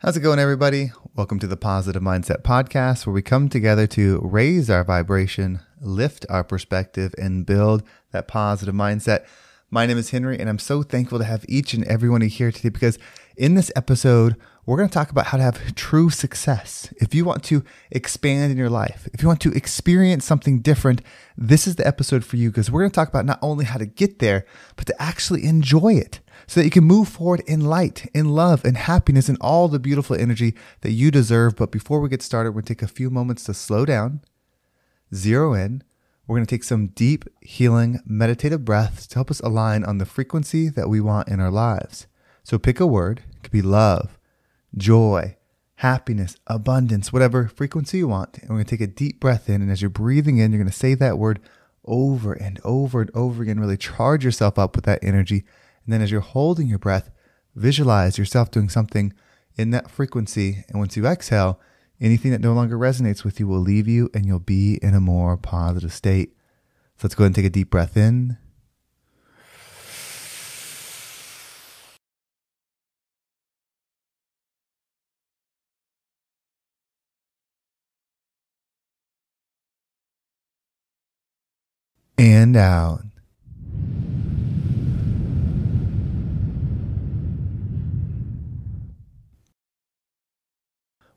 How's it going, everybody? Welcome to the Positive Mindset Podcast, where we come together to raise our vibration, lift our perspective, and build that positive mindset. My name is Henry, and I'm so thankful to have each and every one of you here today because in this episode, we're going to talk about how to have true success. If you want to expand in your life, if you want to experience something different, this is the episode for you because we're going to talk about not only how to get there, but to actually enjoy it so that you can move forward in light, in love, in happiness, and all the beautiful energy that you deserve. But before we get started, we're going to take a few moments to slow down, zero in. We're going to take some deep, healing, meditative breaths to help us align on the frequency that we want in our lives. So pick a word, it could be love, joy, happiness, abundance, whatever frequency you want. And we're going to take a deep breath in. And as you're breathing in, you're going to say that word over and over and over again. Really charge yourself up with that energy. And then as you're holding your breath, visualize yourself doing something in that frequency. And once you exhale, anything that no longer resonates with you will leave you and you'll be in a more positive state. So let's go ahead and take a deep breath in. And out.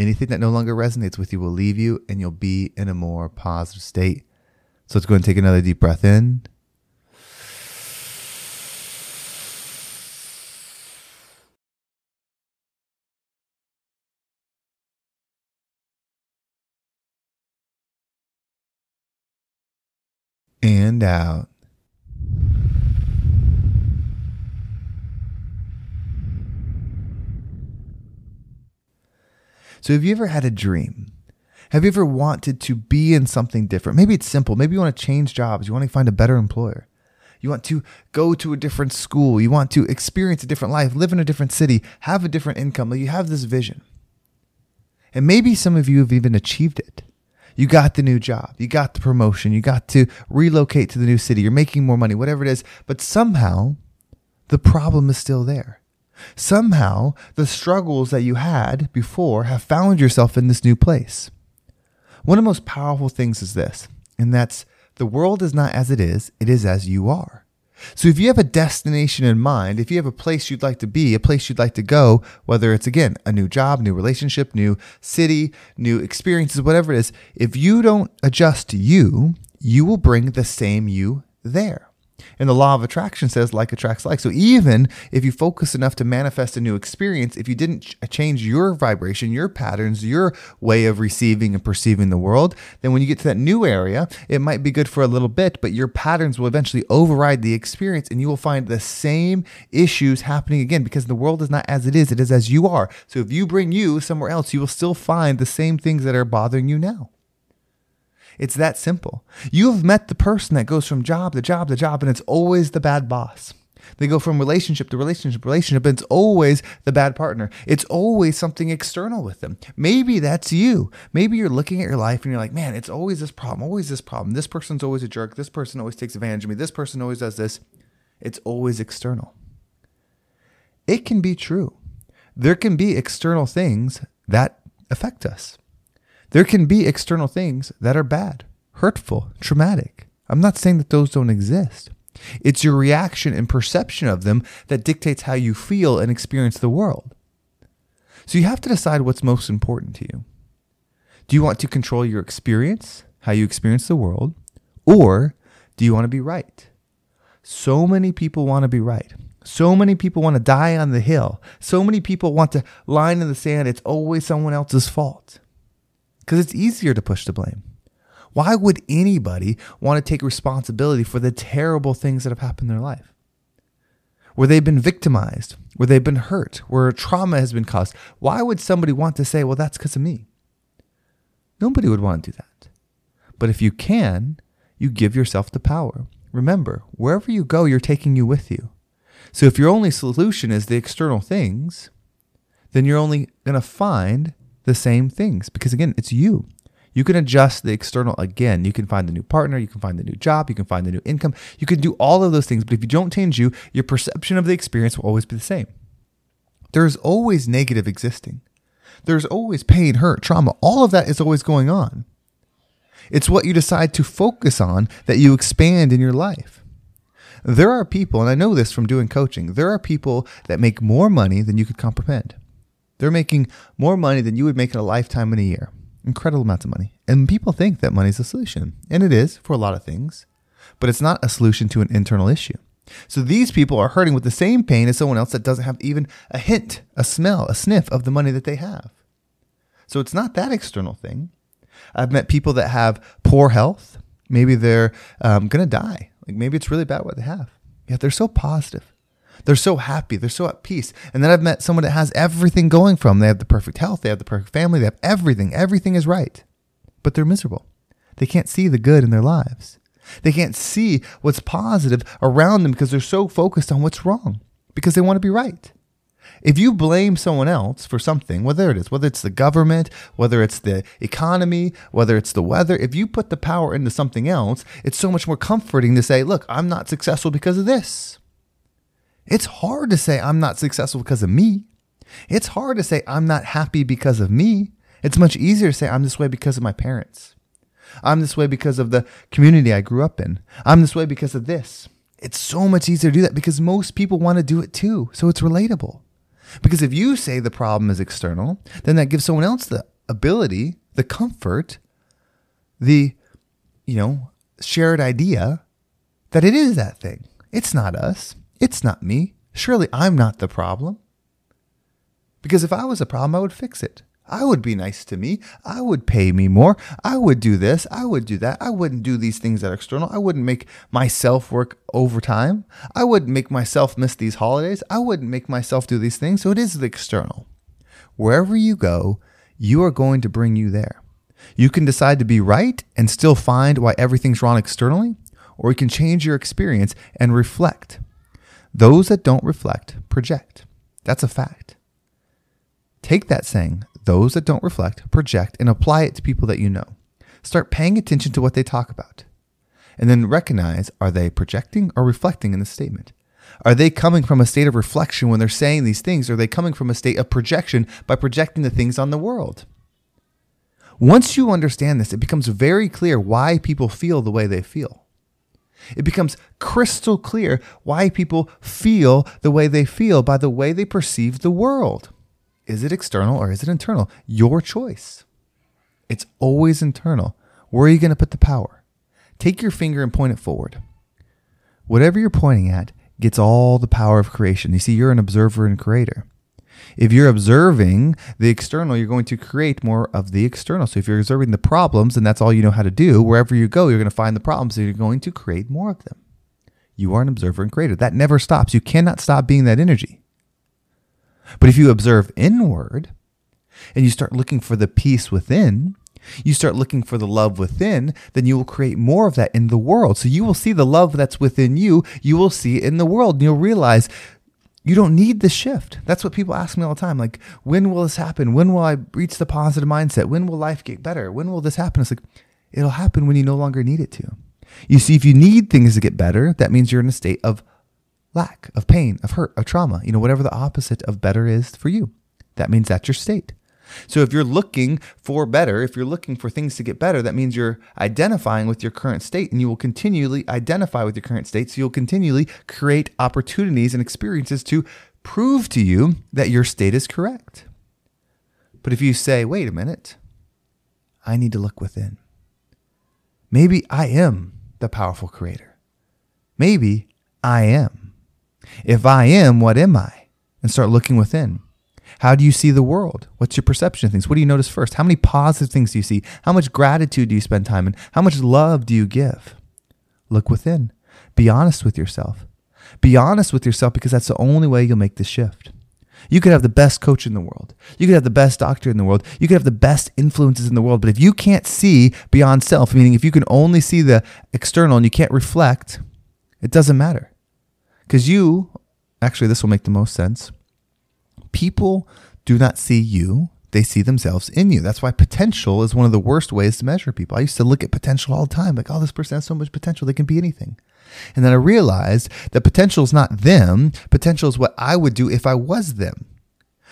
anything that no longer resonates with you will leave you and you'll be in a more positive state. So let's go and take another deep breath in. And out. So, have you ever had a dream? Have you ever wanted to be in something different? Maybe it's simple. Maybe you want to change jobs. You want to find a better employer. You want to go to a different school. You want to experience a different life, live in a different city, have a different income. You have this vision. And maybe some of you have even achieved it. You got the new job, you got the promotion, you got to relocate to the new city, you're making more money, whatever it is. But somehow the problem is still there. Somehow the struggles that you had before have found yourself in this new place. One of the most powerful things is this, and that's the world is not as it is, it is as you are. So if you have a destination in mind, if you have a place you'd like to be, a place you'd like to go, whether it's again a new job, new relationship, new city, new experiences, whatever it is, if you don't adjust to you, you will bring the same you there. And the law of attraction says like attracts like. So even if you focus enough to manifest a new experience, if you didn't ch- change your vibration, your patterns, your way of receiving and perceiving the world, then when you get to that new area, it might be good for a little bit, but your patterns will eventually override the experience and you will find the same issues happening again because the world is not as it is, it is as you are. So if you bring you somewhere else, you will still find the same things that are bothering you now. It's that simple. You have met the person that goes from job to job to job, and it's always the bad boss. They go from relationship to relationship, relationship, and it's always the bad partner. It's always something external with them. Maybe that's you. Maybe you're looking at your life and you're like, man, it's always this problem, always this problem. This person's always a jerk. This person always takes advantage of me. This person always does this. It's always external. It can be true. There can be external things that affect us. There can be external things that are bad, hurtful, traumatic. I'm not saying that those don't exist. It's your reaction and perception of them that dictates how you feel and experience the world. So you have to decide what's most important to you. Do you want to control your experience, how you experience the world, or do you want to be right? So many people want to be right. So many people want to die on the hill. So many people want to line in the sand. It's always someone else's fault because it's easier to push the blame. Why would anybody want to take responsibility for the terrible things that have happened in their life? Where they've been victimized, where they've been hurt, where trauma has been caused. Why would somebody want to say, well, that's because of me? Nobody would want to do that. But if you can, you give yourself the power. Remember, wherever you go, you're taking you with you. So if your only solution is the external things, then you're only going to find the same things because again, it's you. You can adjust the external again. You can find the new partner, you can find the new job, you can find the new income. You can do all of those things, but if you don't change you, your perception of the experience will always be the same. There's always negative existing. There's always pain, hurt, trauma. All of that is always going on. It's what you decide to focus on that you expand in your life. There are people, and I know this from doing coaching, there are people that make more money than you could comprehend. They're making more money than you would make in a lifetime in a year. Incredible amounts of money. And people think that money is a solution. And it is for a lot of things, but it's not a solution to an internal issue. So these people are hurting with the same pain as someone else that doesn't have even a hint, a smell, a sniff of the money that they have. So it's not that external thing. I've met people that have poor health. Maybe they're um, going to die. Like maybe it's really bad what they have. Yet they're so positive. They're so happy. They're so at peace. And then I've met someone that has everything going them. They have the perfect health. They have the perfect family. They have everything. Everything is right. But they're miserable. They can't see the good in their lives. They can't see what's positive around them because they're so focused on what's wrong because they want to be right. If you blame someone else for something, whether it is, whether it's the government, whether it's the economy, whether it's the weather, if you put the power into something else, it's so much more comforting to say, look, I'm not successful because of this. It's hard to say I'm not successful because of me. It's hard to say I'm not happy because of me. It's much easier to say I'm this way because of my parents. I'm this way because of the community I grew up in. I'm this way because of this. It's so much easier to do that because most people want to do it too. So it's relatable. Because if you say the problem is external, then that gives someone else the ability, the comfort, the, you know, shared idea that it is that thing. It's not us. It's not me. Surely I'm not the problem. Because if I was a problem, I would fix it. I would be nice to me. I would pay me more. I would do this. I would do that. I wouldn't do these things that are external. I wouldn't make myself work overtime. I wouldn't make myself miss these holidays. I wouldn't make myself do these things. So it is the external. Wherever you go, you are going to bring you there. You can decide to be right and still find why everything's wrong externally, or you can change your experience and reflect. Those that don't reflect project. That's a fact. Take that saying, those that don't reflect project, and apply it to people that you know. Start paying attention to what they talk about. And then recognize are they projecting or reflecting in the statement? Are they coming from a state of reflection when they're saying these things? Are they coming from a state of projection by projecting the things on the world? Once you understand this, it becomes very clear why people feel the way they feel. It becomes crystal clear why people feel the way they feel by the way they perceive the world. Is it external or is it internal? Your choice. It's always internal. Where are you going to put the power? Take your finger and point it forward. Whatever you're pointing at gets all the power of creation. You see, you're an observer and creator. If you're observing the external, you're going to create more of the external. So if you're observing the problems and that's all you know how to do, wherever you go, you're going to find the problems and you're going to create more of them. You are an observer and creator. That never stops. You cannot stop being that energy. But if you observe inward and you start looking for the peace within, you start looking for the love within, then you will create more of that in the world. So you will see the love that's within you, you will see it in the world. And you'll realize you don't need the shift. That's what people ask me all the time. Like, when will this happen? When will I reach the positive mindset? When will life get better? When will this happen? It's like, it'll happen when you no longer need it to. You see, if you need things to get better, that means you're in a state of lack, of pain, of hurt, of trauma, you know, whatever the opposite of better is for you. That means that's your state. So if you're looking for better, if you're looking for things to get better, that means you're identifying with your current state and you will continually identify with your current state. So you'll continually create opportunities and experiences to prove to you that your state is correct. But if you say, wait a minute, I need to look within. Maybe I am the powerful creator. Maybe I am. If I am, what am I? And start looking within. How do you see the world? What's your perception of things? What do you notice first? How many positive things do you see? How much gratitude do you spend time in? How much love do you give? Look within. Be honest with yourself. Be honest with yourself because that's the only way you'll make the shift. You could have the best coach in the world. You could have the best doctor in the world. You could have the best influences in the world. But if you can't see beyond self, meaning if you can only see the external and you can't reflect, it doesn't matter. Because you, actually, this will make the most sense. People do not see you, they see themselves in you. That's why potential is one of the worst ways to measure people. I used to look at potential all the time, like, oh, this person has so much potential, they can be anything. And then I realized that potential is not them, potential is what I would do if I was them.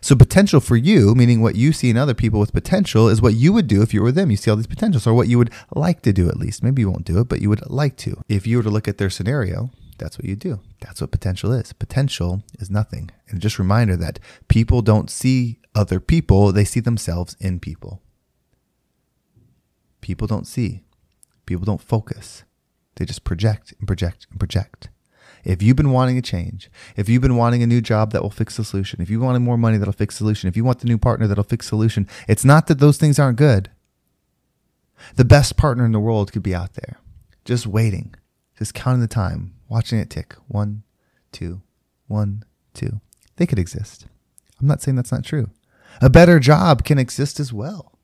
So potential for you, meaning what you see in other people with potential, is what you would do if you were them. You see all these potentials, or what you would like to do at least. Maybe you won't do it, but you would like to. If you were to look at their scenario, that's what you do. That's what potential is. Potential is nothing. And just a reminder that people don't see other people, they see themselves in people. People don't see, people don't focus. They just project and project and project. If you've been wanting a change, if you've been wanting a new job that will fix the solution, if you wanted more money that'll fix the solution, if you want the new partner that'll fix the solution, it's not that those things aren't good. The best partner in the world could be out there, just waiting, just counting the time, watching it tick. One, two, one, two. They could exist. I'm not saying that's not true. A better job can exist as well.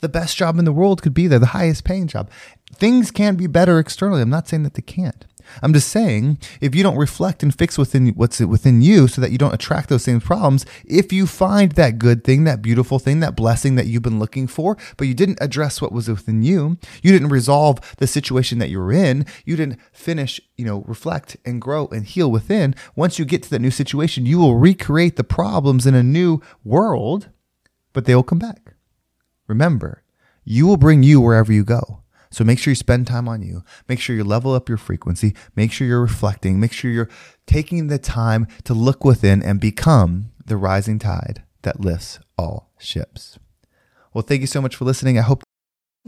The best job in the world could be there, the highest paying job. Things can be better externally. I'm not saying that they can't. I'm just saying if you don't reflect and fix within what's within you so that you don't attract those same problems, if you find that good thing, that beautiful thing, that blessing that you've been looking for, but you didn't address what was within you, you didn't resolve the situation that you were in, you didn't finish, you know, reflect and grow and heal within, once you get to that new situation, you will recreate the problems in a new world, but they will come back. Remember, you will bring you wherever you go. So make sure you spend time on you. Make sure you level up your frequency. Make sure you're reflecting. Make sure you're taking the time to look within and become the rising tide that lifts all ships. Well, thank you so much for listening. I hope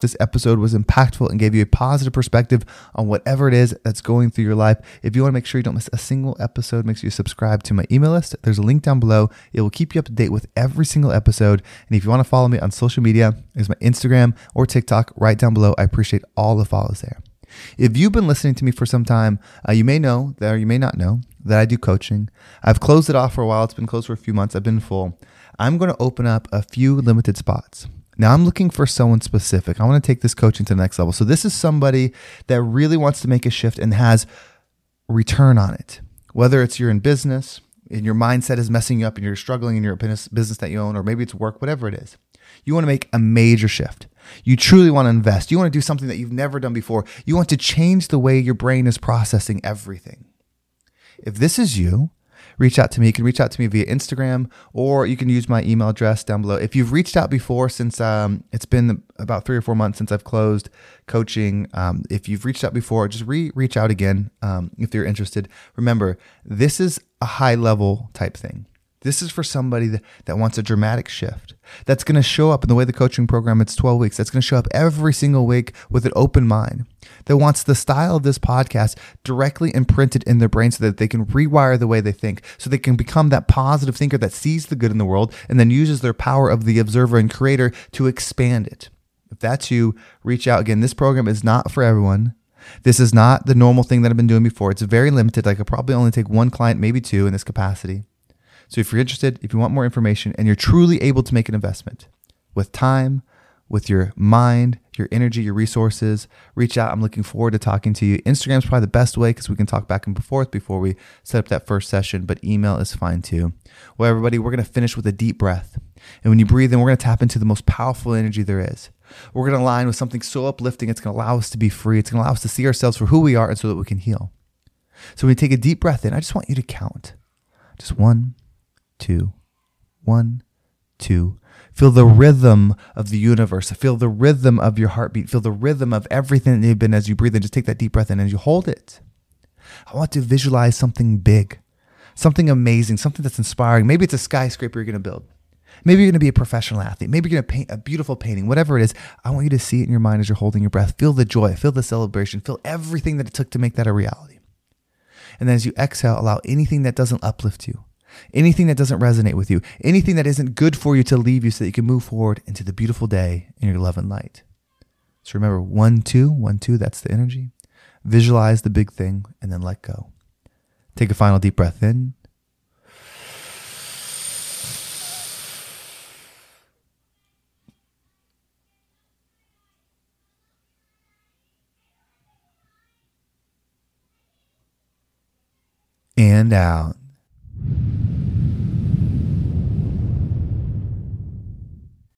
this episode was impactful and gave you a positive perspective on whatever it is that's going through your life. If you want to make sure you don't miss a single episode, make sure you subscribe to my email list. There's a link down below. It will keep you up to date with every single episode. And if you want to follow me on social media, there's my Instagram or TikTok right down below. I appreciate all the follows there. If you've been listening to me for some time, uh, you may know that, or you may not know that I do coaching. I've closed it off for a while. It's been closed for a few months. I've been full. I'm going to open up a few limited spots. Now I'm looking for someone specific. I want to take this coaching to the next level. So this is somebody that really wants to make a shift and has return on it. Whether it's you're in business and your mindset is messing you up and you're struggling in your business that you own, or maybe it's work, whatever it is. You want to make a major shift. You truly want to invest. You want to do something that you've never done before. You want to change the way your brain is processing everything. If this is you, reach out to me. You can reach out to me via Instagram or you can use my email address down below. If you've reached out before, since um, it's been about three or four months since I've closed coaching, um, if you've reached out before, just re- reach out again um, if you're interested. Remember, this is a high level type thing. This is for somebody that, that wants a dramatic shift. That's going to show up in the way the coaching program, it's 12 weeks. That's going to show up every single week with an open mind. That wants the style of this podcast directly imprinted in their brain so that they can rewire the way they think, so they can become that positive thinker that sees the good in the world and then uses their power of the observer and creator to expand it. If that's you, reach out. Again, this program is not for everyone. This is not the normal thing that I've been doing before. It's very limited. I could probably only take one client, maybe two in this capacity. So if you're interested, if you want more information, and you're truly able to make an investment with time, with your mind, your energy, your resources, reach out. I'm looking forward to talking to you. Instagram's probably the best way because we can talk back and forth before we set up that first session, but email is fine too. Well, everybody, we're going to finish with a deep breath. And when you breathe in, we're going to tap into the most powerful energy there is. We're going to align with something so uplifting, it's going to allow us to be free. It's going to allow us to see ourselves for who we are and so that we can heal. So when you take a deep breath in, I just want you to count. Just one, two, one, two. Feel the rhythm of the universe. Feel the rhythm of your heartbeat. Feel the rhythm of everything that you've been as you breathe in. Just take that deep breath in and as you hold it. I want to visualize something big, something amazing, something that's inspiring. Maybe it's a skyscraper you're going to build. Maybe you're going to be a professional athlete. Maybe you're going to paint a beautiful painting, whatever it is. I want you to see it in your mind as you're holding your breath. Feel the joy, feel the celebration, feel everything that it took to make that a reality. And then as you exhale, allow anything that doesn't uplift you, anything that doesn't resonate with you, anything that isn't good for you to leave you so that you can move forward into the beautiful day in your love and light. So remember one, two, one, two, that's the energy. Visualize the big thing and then let go. Take a final deep breath in. And out.